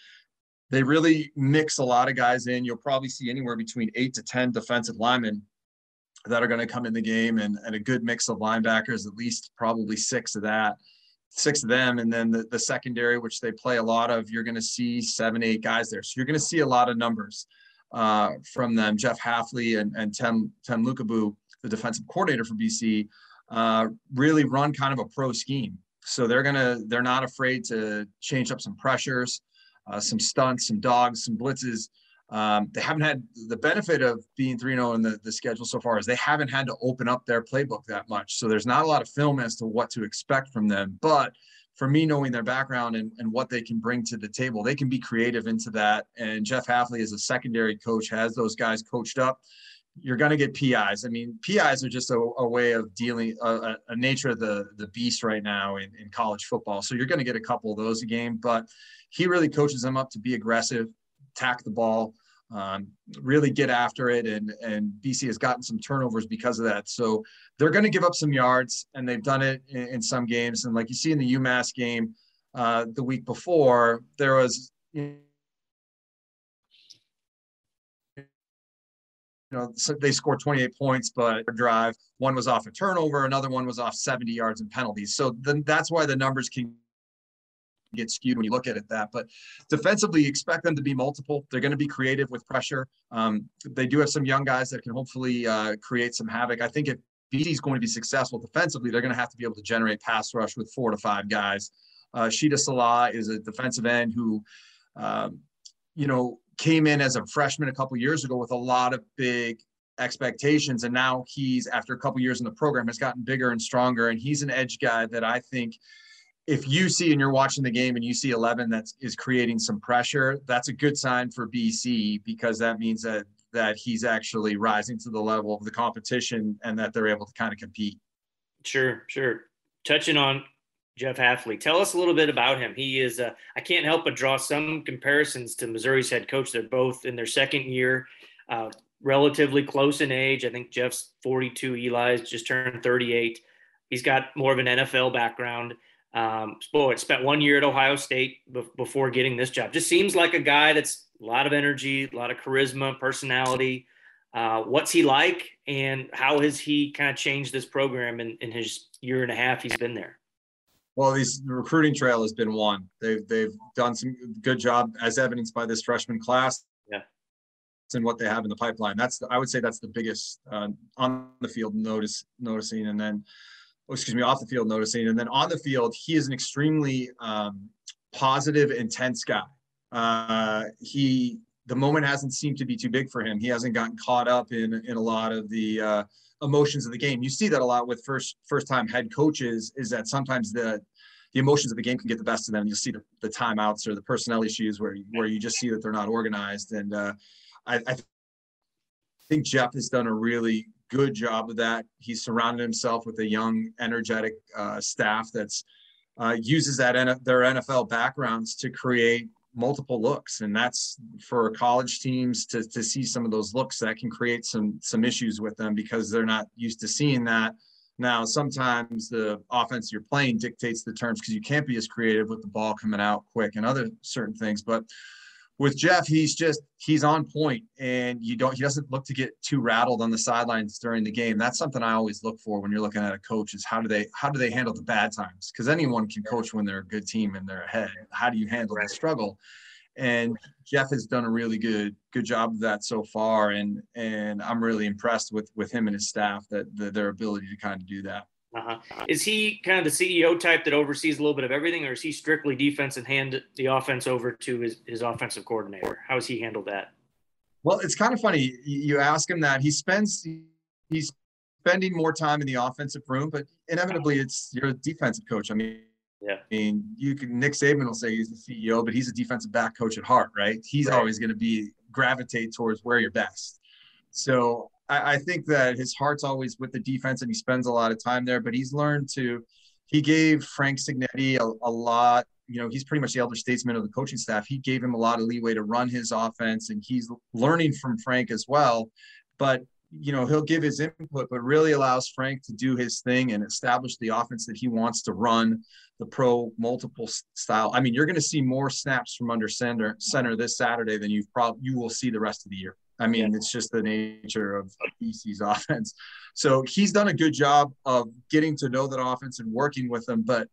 Speaker 3: they really mix a lot of guys in. You'll probably see anywhere between eight to ten defensive linemen that are going to come in the game and, and a good mix of linebackers at least probably six of that six of them. And then the, the secondary, which they play a lot of, you're going to see seven, eight guys there. So you're going to see a lot of numbers uh, from them. Jeff Hafley and, and Tem, Tem Lukabu, the defensive coordinator for BC, uh, really run kind of a pro scheme. So they're going to, they're not afraid to change up some pressures, uh, some stunts, some dogs, some blitzes. Um, they haven't had the benefit of being 3 0 in the, the schedule so far, is they haven't had to open up their playbook that much. So there's not a lot of film as to what to expect from them. But for me, knowing their background and, and what they can bring to the table, they can be creative into that. And Jeff Hafley, as a secondary coach, has those guys coached up. You're going to get PIs. I mean, PIs are just a, a way of dealing, a, a, nature of the, the beast right now in, in college football. So you're going to get a couple of those a game, but he really coaches them up to be aggressive, tack the ball, um, really get after it. And, and BC has gotten some turnovers because of that. So they're going to give up some yards, and they've done it in, in, some games. And like you see in the UMass game uh, the week before, there was. You know, so they scored 28 points, but drive one was off a turnover, another one was off 70 yards and penalties. So then that's why the numbers can get skewed when you look at it that. But defensively, expect them to be multiple. They're going to be creative with pressure. Um, they do have some young guys that can hopefully uh, create some havoc. I think if BC is going to be successful defensively, they're going to have to be able to generate pass rush with four to five guys. Uh, Shitta Sillah is a defensive end who, um, you know, came in as a freshman a couple years ago with a lot of big expectations. And now he's, after a couple years in the program, has gotten bigger and stronger. And he's an edge guy that I think if you see and you're watching the game and you see 11 that is is creating some pressure, that's a good sign for BC because that means that that he's actually rising to the level of the competition and that they're able to kind of compete.
Speaker 1: Sure, sure. Touching on Jeff Hafley, tell us a little bit about him. He is, uh, I can't help but draw some comparisons to Missouri's head coach. They're both in their second year, uh, relatively close in age. I think Jeff's 42, Eli's just turned 38. He's got more of an NFL background. Um, boy, spent one year at Ohio State before getting this job. Just seems like a guy that's a lot of energy, a lot of charisma, personality. Uh, what's he like, and how has he kind of changed this program in, in his year and a half he's been there?
Speaker 3: Well, these the recruiting trail has been one. They've they've done some good job, as evidenced by this freshman class.
Speaker 1: Yeah.
Speaker 3: And what they have in the pipeline. That's the, I would say that's the biggest uh, on the field notice noticing, and then oh, excuse me, off the field noticing. And then on the field, he is an extremely um, positive, intense guy. Uh, he, the moment hasn't seemed to be too big for him. He hasn't gotten caught up in, in a lot of the uh, emotions of the game. You see that a lot with first, first time head coaches is that sometimes the, the emotions of the game can get the best of them. You'll see the, the timeouts or the personnel issues where, where you just see that they're not organized. And uh, I, I think Jeff has done a really good job of that. He's surrounded himself with a young, energetic uh, staff that's uh, uses that N- their NFL backgrounds to create multiple looks, and that's for college teams to to see some of those looks that can create some some issues with them because they're not used to seeing that. Now, sometimes the offense you're playing dictates the terms because you can't be as creative with the ball coming out quick and other certain things, but with Jeff, he's just he's on point, and you don't he doesn't look to get too rattled on the sidelines during the game. That's something I always look for when you're looking at a coach is how do they how do they handle the bad times? Because anyone can coach when they're a good team and they're ahead. How do you handle the struggle? And Jeff has done a really good good job of that so far, and and I'm really impressed with with him and his staff that the, their ability to kind of do that.
Speaker 1: Uh-huh. Is he kind of the CEO type that oversees a little bit of everything, or is he strictly defense and hand the offense over to his, his offensive coordinator? How has he handled that?
Speaker 3: Well, it's kind of funny. You ask him that. He spends he's spending more time in the offensive room, but inevitably it's you're a defensive coach. I mean,
Speaker 1: yeah.
Speaker 3: I mean, you can Nick Saban will say he's the CEO, but he's a defensive back coach at heart, right? He's right. always going to be gravitate towards where you're best. So I, I think that his heart's always with the defense and he spends a lot of time there, but he's learned to, he gave Frank Cignetti a, a lot you know, he's pretty much the elder statesman of the coaching staff. He gave him a lot of leeway to run his offense, and he's learning from Frank as well. But you know, he'll give his input, but really allows Frank to do his thing and establish the offense that he wants to run, the pro multiple style. I mean, you're going to see more snaps from under center center this Saturday than you've probably you will see the rest of the year. I mean, it's just the nature of BC's <laughs> offense. So he's done a good job of getting to know that offense and working with them, but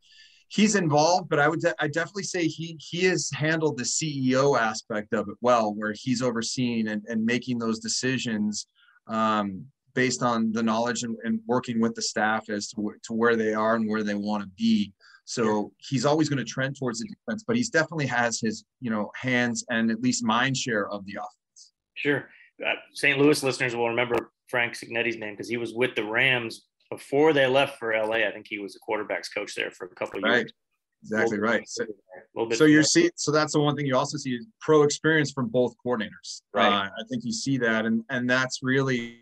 Speaker 3: he's involved. But I would, de- I definitely say he he has handled the CEO aspect of it well, where he's overseeing and, and making those decisions um, based on the knowledge and, and, working with the staff as to, wh- to where they are and where they want to be. So he's always going to trend towards the defense, but he's definitely has his you know hands and at least mind share of the offense.
Speaker 1: Sure. Uh, St. Louis listeners will remember Frank Cignetti's name because he was with the Rams before they left for LA. I think he was the quarterbacks coach there for a couple of
Speaker 3: right.
Speaker 1: years.
Speaker 3: Exactly right. So, so you're see, so that's the one thing you also see is pro experience from both coordinators.
Speaker 1: Right. Uh,
Speaker 3: I think you see that, and and that's really,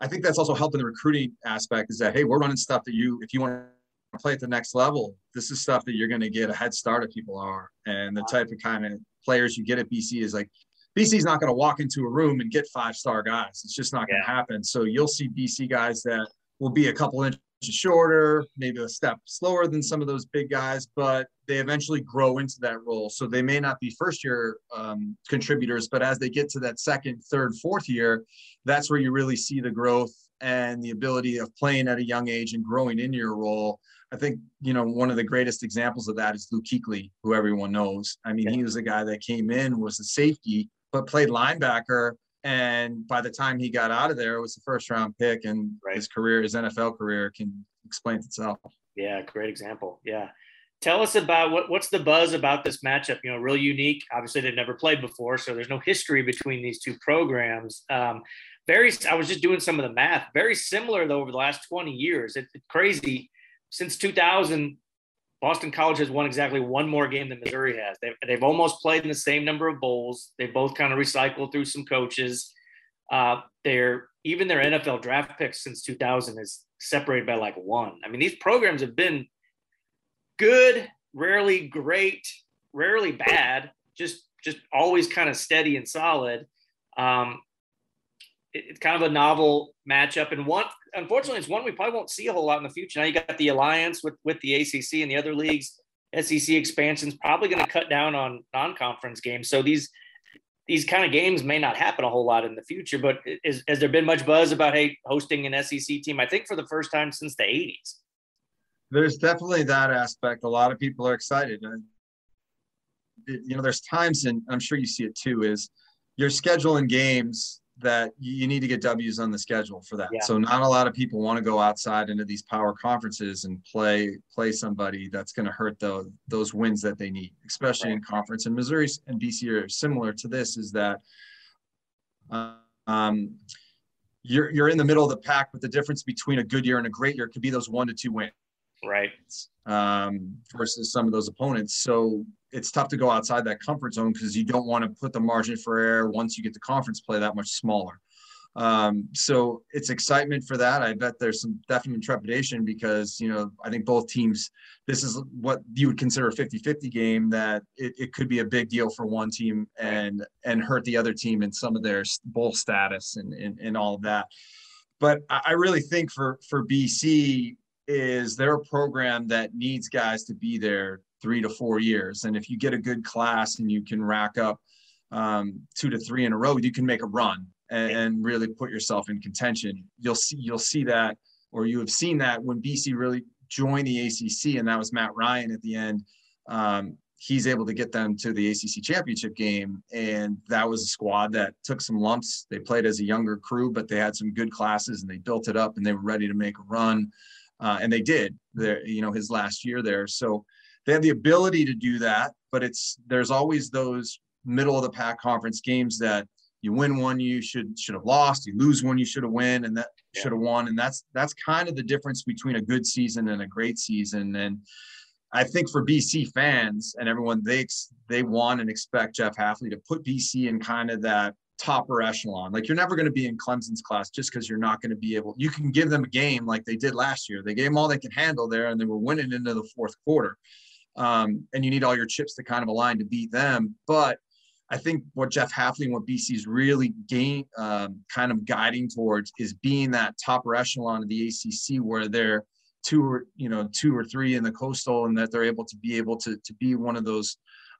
Speaker 3: I think that's also helping the recruiting aspect. Is that hey, we're running stuff that you, if you want to play at the next level, this is stuff that you're going to get a head start if people are, and the type of kind of players you get at BC is like BC's not going to walk into a room and get five star guys. It's just not going to yeah. happen. So you'll see BC guys that will be a couple inches shorter, maybe a step slower than some of those big guys, but they eventually grow into that role. So they may not be first year um, contributors, but as they get to that second, third, fourth year, that's where you really see the growth and the ability of playing at a young age and growing in your role. I think, you know, one of the greatest examples of that is Luke Kuechly, who everyone knows. I mean, yeah. he was a guy that came in, was a safety, but played linebacker. And by the time he got out of there, it was the first round pick, and right. his career, his NFL career, can explain itself.
Speaker 1: Yeah, great example. Yeah, tell us about what, what's the buzz about this matchup? You know, real unique. Obviously, they've never played before, so there's no history between these two programs. Um, very, I was just doing some of the math. Very similar though over the last 20 years. It, it's crazy. Since 2000, Boston College has won exactly one more game than Missouri has. They've, they've almost played in the same number of bowls. They both kind of recycled through some coaches. Uh, they're even their NFL draft picks since 2000 is separated by like one. I mean, these programs have been good, rarely great, rarely bad, just just always kind of steady and solid. Um, it's kind of a novel matchup, and one unfortunately, it's one we probably won't see a whole lot in the future. Now you got the alliance with with the ACC and the other leagues. SEC expansion is probably going to cut down on non-conference games, so these these kind of games may not happen a whole lot in the future. But is, has there been much buzz about hey hosting an SEC team? I think for the first time since the '80s.
Speaker 3: There's definitely that aspect. A lot of people are excited. And, you know, there's times, and I'm sure you see it too, is you're scheduling games that you need to get W's on the schedule for that. Yeah. So not a lot of people want to go outside into these power conferences and play play somebody that's going to hurt the, those wins that they need, especially right. in conference. And Missouri and BC are similar to this. Is that um, you're you're in the middle of the pack, but the difference between a good year and a great year could be those one to two wins
Speaker 1: right?
Speaker 3: Um, versus some of those opponents. So it's tough to go outside that comfort zone because you don't want to put the margin for error once you get to conference play that much smaller. Um, so it's excitement for that. I bet there's some definite trepidation because, you know, I think both teams, this is what you would consider a 50 50 game that it, it could be a big deal for one team and, and hurt the other team in some of their bowl status and, and, and all of that. But I really think for, for BC, is they're a program that needs guys to be there three to four years. And if you get a good class and you can rack up um, two to three in a row, you can make a run and, and, really put yourself in contention. You'll see you'll see that, or you have seen that when BC really joined the ACC, and that was Matt Ryan at the end. Um, he's able to get them to the ACC championship game, and that was a squad that took some lumps. They played as a younger crew, but they had some good classes, and they built it up, and they were ready to make a run uh, and they did there you know his last year there. So they have the ability to do that but it's there's always those middle of the pack conference games that you win one you should should have lost you lose one you should have win and that yeah. should have won. And that's that's kind of the difference between a good season and a great season. And I think for BC fans and everyone, they they want and expect Jeff Hafley to put BC in kind of that topper echelon. Like you're never going to be in Clemson's class just because you're not going to be able. You can give them a game like they did last year. They gave them all they could handle there, and they were winning into the fourth quarter. Um, and you need all your chips to kind of align to beat them. But I think what Jeff Hafley and what BC is really gain um, kind of guiding towards is being that topper echelon of the ACC where they're two or you know two or three in the coastal and that they're able to be able to to be one of those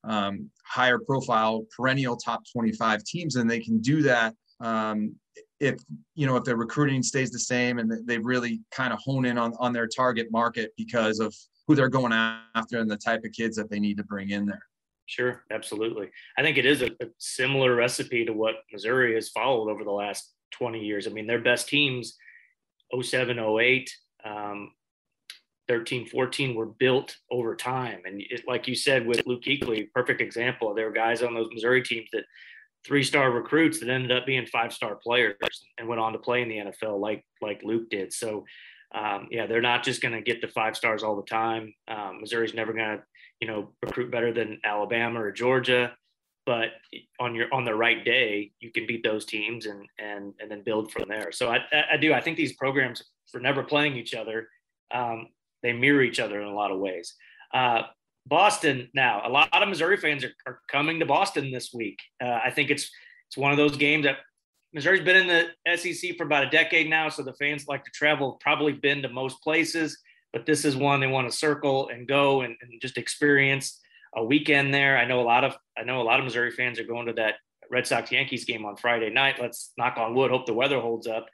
Speaker 3: um, higher profile perennial top 25 teams and they can do that um, if you know if their recruiting stays the same and they really kind of hone in on, on their target market because of who they're going after and the type of kids that they need to bring in there.
Speaker 1: Sure absolutely. I think it is a, a similar recipe to what missouri has followed over the last 20 years. I mean their best teams 07 08 um, 13, 14 were built over time. And it, like you said with Luke Kuechly, perfect example. There were guys on those Missouri teams that three star recruits that ended up being five star players and went on to play in the NFL like like Luke did. So um, yeah, they're not just going to get the five stars all the time. Um, Missouri's never going to you know recruit better than Alabama or Georgia. But on your on the right day, you can beat those teams and and and then build from there. So I, I do I think these programs for never playing each other um, they mirror each other in a lot of ways. Uh, Boston now, a lot of Missouri fans are, are coming to Boston this week. Uh, I think it's it's one of those games that Missouri's been in the SEC for about a decade now, so the fans like to travel. Probably been to most places, but this is one they want to circle and go and, and just experience a weekend there. I know a lot of I know a lot of Missouri fans are going to that Red Sox Yankees game on Friday night. Let's knock on wood. Hope the weather holds up.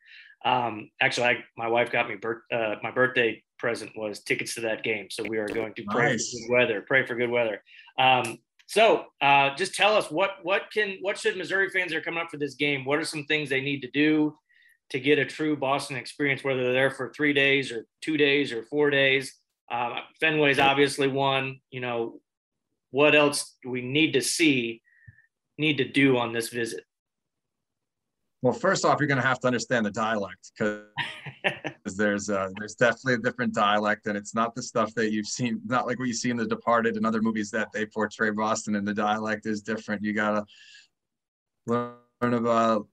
Speaker 1: Um, actually, I, my wife got me bir- uh, my birthday present was tickets to that game. So we are going to pray nice. for good weather. Pray for good weather. Um, so uh, just tell us what what can what should Missouri fans that are coming up for this game? What are some things they need to do to get a true Boston experience, whether they're there for three days or two days or four days? Um, Fenway's obviously one. You know, what else do we need to see, need to do on this visit?
Speaker 3: Well, first off, you're going to have to understand the dialect because <laughs> there's uh, there's definitely a different dialect, and it's not the stuff that you've seen. Not like what you see in The Departed and other movies that they portray Boston, and the dialect is different. You gotta learn about,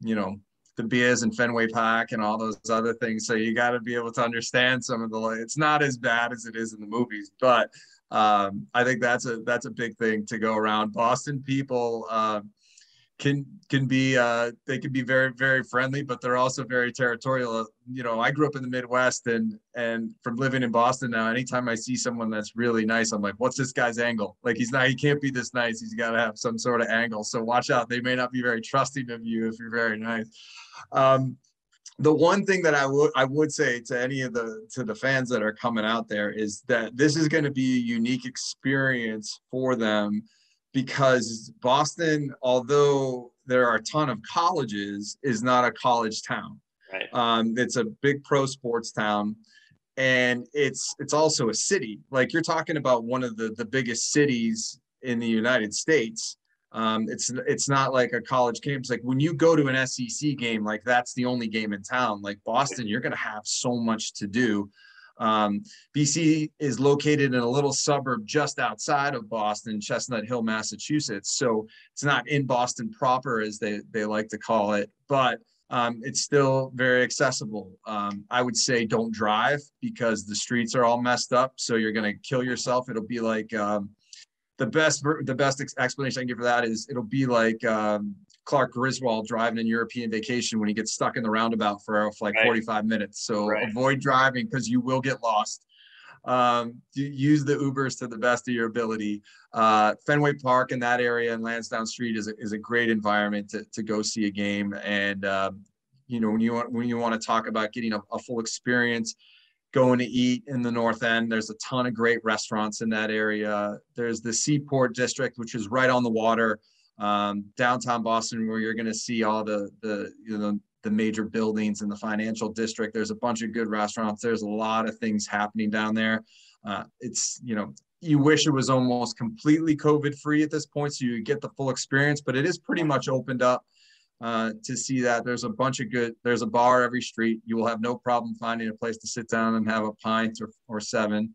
Speaker 3: you know, the beers and Fenway Park and all those other things. So you got to be able to understand some of the. It's not as bad as it is in the movies, but um, I think that's a that's a big thing to go around. Boston people. Uh, can can be uh, they can be very very friendly, but they're also very territorial. You know, I grew up in the Midwest, and and from living in Boston now, anytime I see someone that's really nice, I'm like, what's this guy's angle? Like he's not, he can't be this nice. He's got to have some sort of angle. So watch out. They may not be very trusting of you if you're very nice. Um, the one thing that I would I would say to any of the to the fans that are coming out there is that this is going to be a unique experience for them because Boston, although there are a ton of colleges, is not a college town.
Speaker 1: Right.
Speaker 3: Um, it's a big pro sports town, and it's it's also a city. Like you're talking about one of the the biggest cities in the United States. Um, it's it's not like a college campus. Like when you go to an SEC game, like that's the only game in town. Like Boston, you're going to have so much to do. Um, BC is located in a little suburb just outside of Boston, Chestnut Hill, Massachusetts. So it's not in Boston proper, as they, they like to call it, but um, it's still very accessible. Um, I would say don't drive because the streets are all messed up. So you're going to kill yourself. It'll be like um, the best the best explanation I can give for that is it'll be like um, Clark Griswold driving in European vacation when he gets stuck in the roundabout for, for like right. 45 minutes. So right. avoid driving because you will get lost. Um, use the Ubers to the best of your ability. Uh, Fenway Park in that area and Lansdowne Street is a, is a great environment to, to go see a game. And, uh, you know, when you want, when you want to talk about getting a, a full experience, going to eat in the north end there's a ton of great restaurants in that area there's the seaport district which is right on the water um, downtown Boston, where you're going to see all the the you know the major buildings in the financial district. There's a bunch of good restaurants. There's a lot of things happening down there. Uh, it's you know you wish it was almost completely COVID free at this point, so you get the full experience. But it is pretty much opened up uh, to see that there's a bunch of good there's a bar every street. You will have no problem finding a place to sit down and have a pint or, or seven.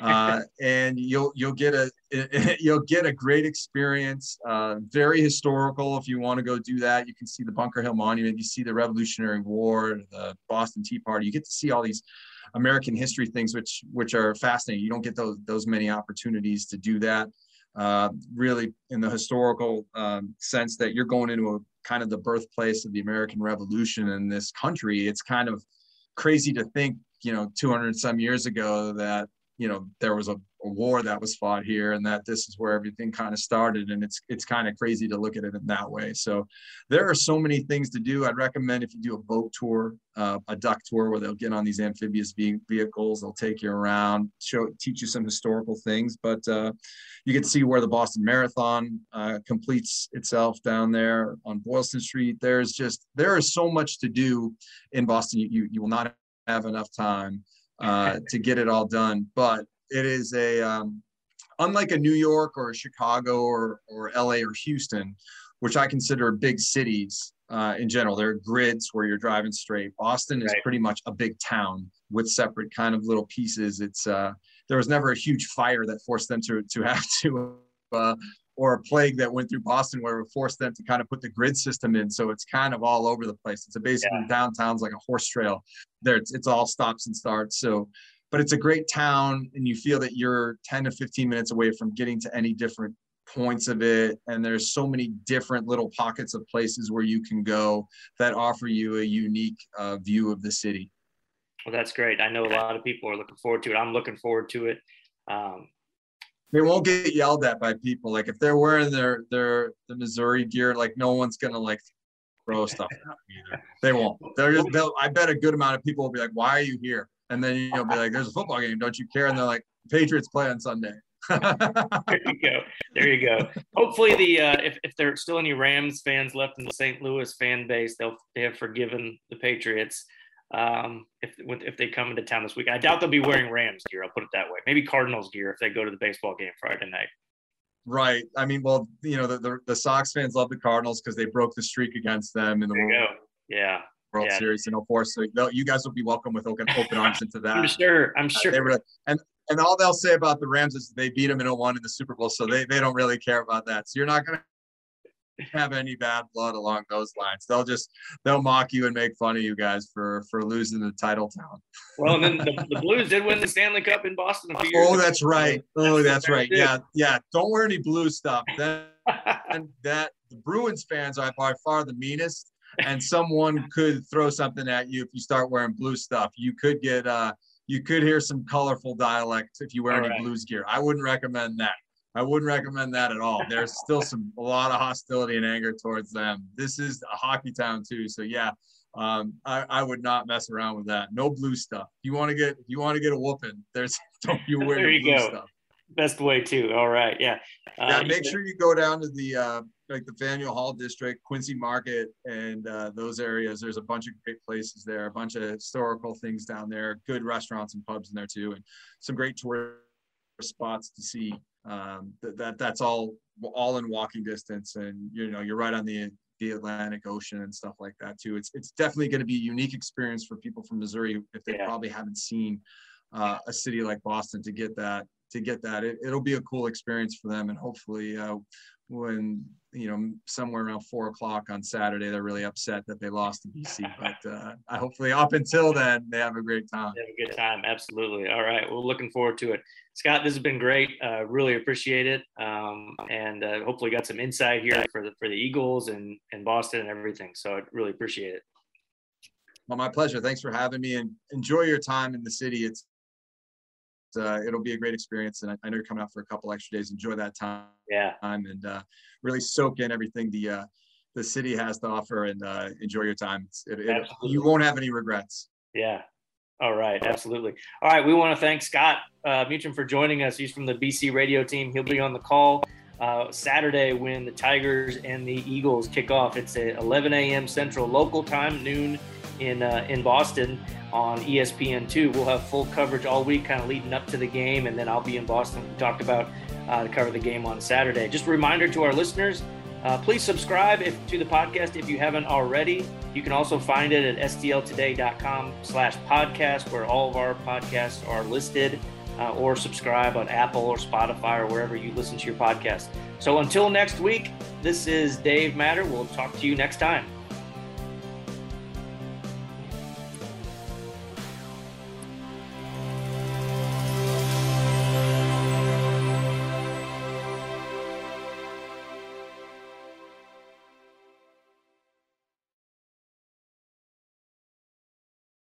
Speaker 3: Uh, <laughs> and you'll you'll get a <laughs> you'll get a great experience uh, very historical if you want to go do that. You can see the bunker hill monument you see the revolutionary war the boston tea party. You get to see all these american history things which which are fascinating. You don't get those those many opportunities to do that uh, really in the historical um, sense that you're going into a kind of the birthplace of the American Revolution in this country. It's kind of crazy to think, you know, 200 some years ago that you know there was a, a, war that was fought here and that this is where everything kind of started and it's it's kind of crazy to look at it in that way. So there are so many things to do. I'd recommend if you do a boat tour uh, a duck tour where they'll get on these amphibious vehicles they'll take you around show teach you some historical things but uh, you can see where the boston marathon uh, completes itself down there on boylston street. There's just there is so much to do in boston. You, you, you will not have enough time uh, to get it all done. But it is a um, unlike a New York or a Chicago or or LA or Houston, which I consider big cities uh, in general. There are grids where you're driving straight. Boston is right. pretty much a big town with separate kind of little pieces. It's uh, there was never a huge fire that forced them to to <laughs> have to uh, or a plague that went through Boston where it forced them to kind of put the grid system in. So it's kind of all over the place. It's a basically yeah. downtown's like a horse trail. There, it's, it's all stops and starts. So, but it's a great town, and you feel that you're 10 to 15 minutes away from getting to any different points of it. And there's so many different little pockets of places where you can go that offer you a unique uh, view of the city.
Speaker 1: Well, that's great. I know a lot of people are looking forward to it. I'm looking forward to it. Um,
Speaker 3: they won't get yelled at by people. Like if they're wearing their their the Missouri gear, like no one's gonna like throw stuff at either. They won't. They're just. They'll, I bet a good amount of people will be like, "Why are you here?" And then you'll be like, "There's a football game. Don't you care?" And they're like, "Patriots play on Sunday." <laughs>
Speaker 1: there you go. There you go. Hopefully, the uh, if if there's still any Rams fans left in the St. Louis fan base, they'll they have forgiven the Patriots. Um, if if they come into town this week. I doubt they'll be wearing Rams gear. I'll put it that way. Maybe Cardinals gear if they go to the baseball game Friday night.
Speaker 3: Right. I mean, well, you know, the, the, the Sox fans love the Cardinals because they broke the streak against them in the World,
Speaker 1: yeah.
Speaker 3: World
Speaker 1: yeah.
Speaker 3: Series in 04. So you guys will be welcome with open, open <laughs> arms into that.
Speaker 1: I'm sure. I'm sure.
Speaker 3: Uh, really, and and all they'll say about the Rams is they beat them in 01 in the Super Bowl, so they, they don't really care about that. So you're not going to <laughs> have any bad blood along those lines. They'll just they'll mock you and make fun of you guys for for losing the title town.
Speaker 1: well, and then the, <laughs> the, Blues did win the Stanley Cup in Boston a few years
Speaker 3: Oh,
Speaker 1: ago.
Speaker 3: that's right. Oh, that's right. Yeah, yeah. Don't wear any blue stuff. <laughs> Then and that the Bruins fans are by far the meanest, and someone could throw something at you if you start wearing blue stuff. You could get uh you could hear some colorful dialect if you wear
Speaker 1: All
Speaker 3: any
Speaker 1: right.
Speaker 3: blues gear. I wouldn't recommend that. I wouldn't recommend that at all. There's still some a lot of hostility and anger towards them. This is a hockey town too, so yeah, um, I, I would not mess around with that. No blue stuff. You want to get you want to get a whooping, there's <laughs> don't you wear
Speaker 1: There you
Speaker 3: blue
Speaker 1: go.
Speaker 3: stuff.
Speaker 1: Best way too. All right. Yeah.
Speaker 3: Yeah,
Speaker 1: Uh,
Speaker 3: make sure you go down to the uh, like the Faneuil Hall district, Quincy Market, and uh, those areas. There's a bunch of great places there, a bunch of historical things down there, good restaurants and pubs in there too, and some great tourist spots to see. Um, that, that that's all all in walking distance, and you know you're right on the the Atlantic Ocean and stuff like that too. It's it's definitely going to be a unique experience for people from Missouri if they
Speaker 1: Yeah.
Speaker 3: probably haven't seen uh, a city like Boston to get that to get that. It, it'll be a cool experience for them, and hopefully, uh, when you know somewhere around four o'clock on Saturday, they're really upset that they lost to BC. <laughs> But uh, I hopefully up until then they have a great time.
Speaker 1: Have a good time. Absolutely. All right. Well, looking forward to it. Scott, this has been great. Uh, really appreciate it. Um, and uh, hopefully got some insight here for the, for the Eagles and, and Boston and everything. So I really appreciate it.
Speaker 3: Well, my pleasure. Thanks for having me, and enjoy your time in the city. It's uh, it'll be a great experience, and I, I know you're coming out for a couple extra days. Enjoy that time.
Speaker 1: Yeah.
Speaker 3: and uh, really soak in everything the uh, the city has to offer and uh, enjoy your time. It, it, you won't have any regrets.
Speaker 1: Yeah. All right. Absolutely. All right. We want to thank Scott uh, Meacham for joining us. He's from the BC radio team. He'll be on the call uh, Saturday when the Tigers and the Eagles kick off. It's at 11 a.m. Central local time, noon in uh, in Boston on E ESPN2. We'll have full coverage all week, kind of leading up to the game, and then I'll be in Boston. We talked about uh, to cover the game on Saturday. Just a reminder to our listeners. Uh, please subscribe if, to the podcast if you haven't already. You can also find it at stltoday.com slash podcast where all of our podcasts are listed uh, or subscribe on Apple or Spotify or wherever you listen to your podcast. So until next week, this is Dave Matter. We'll talk to you next time.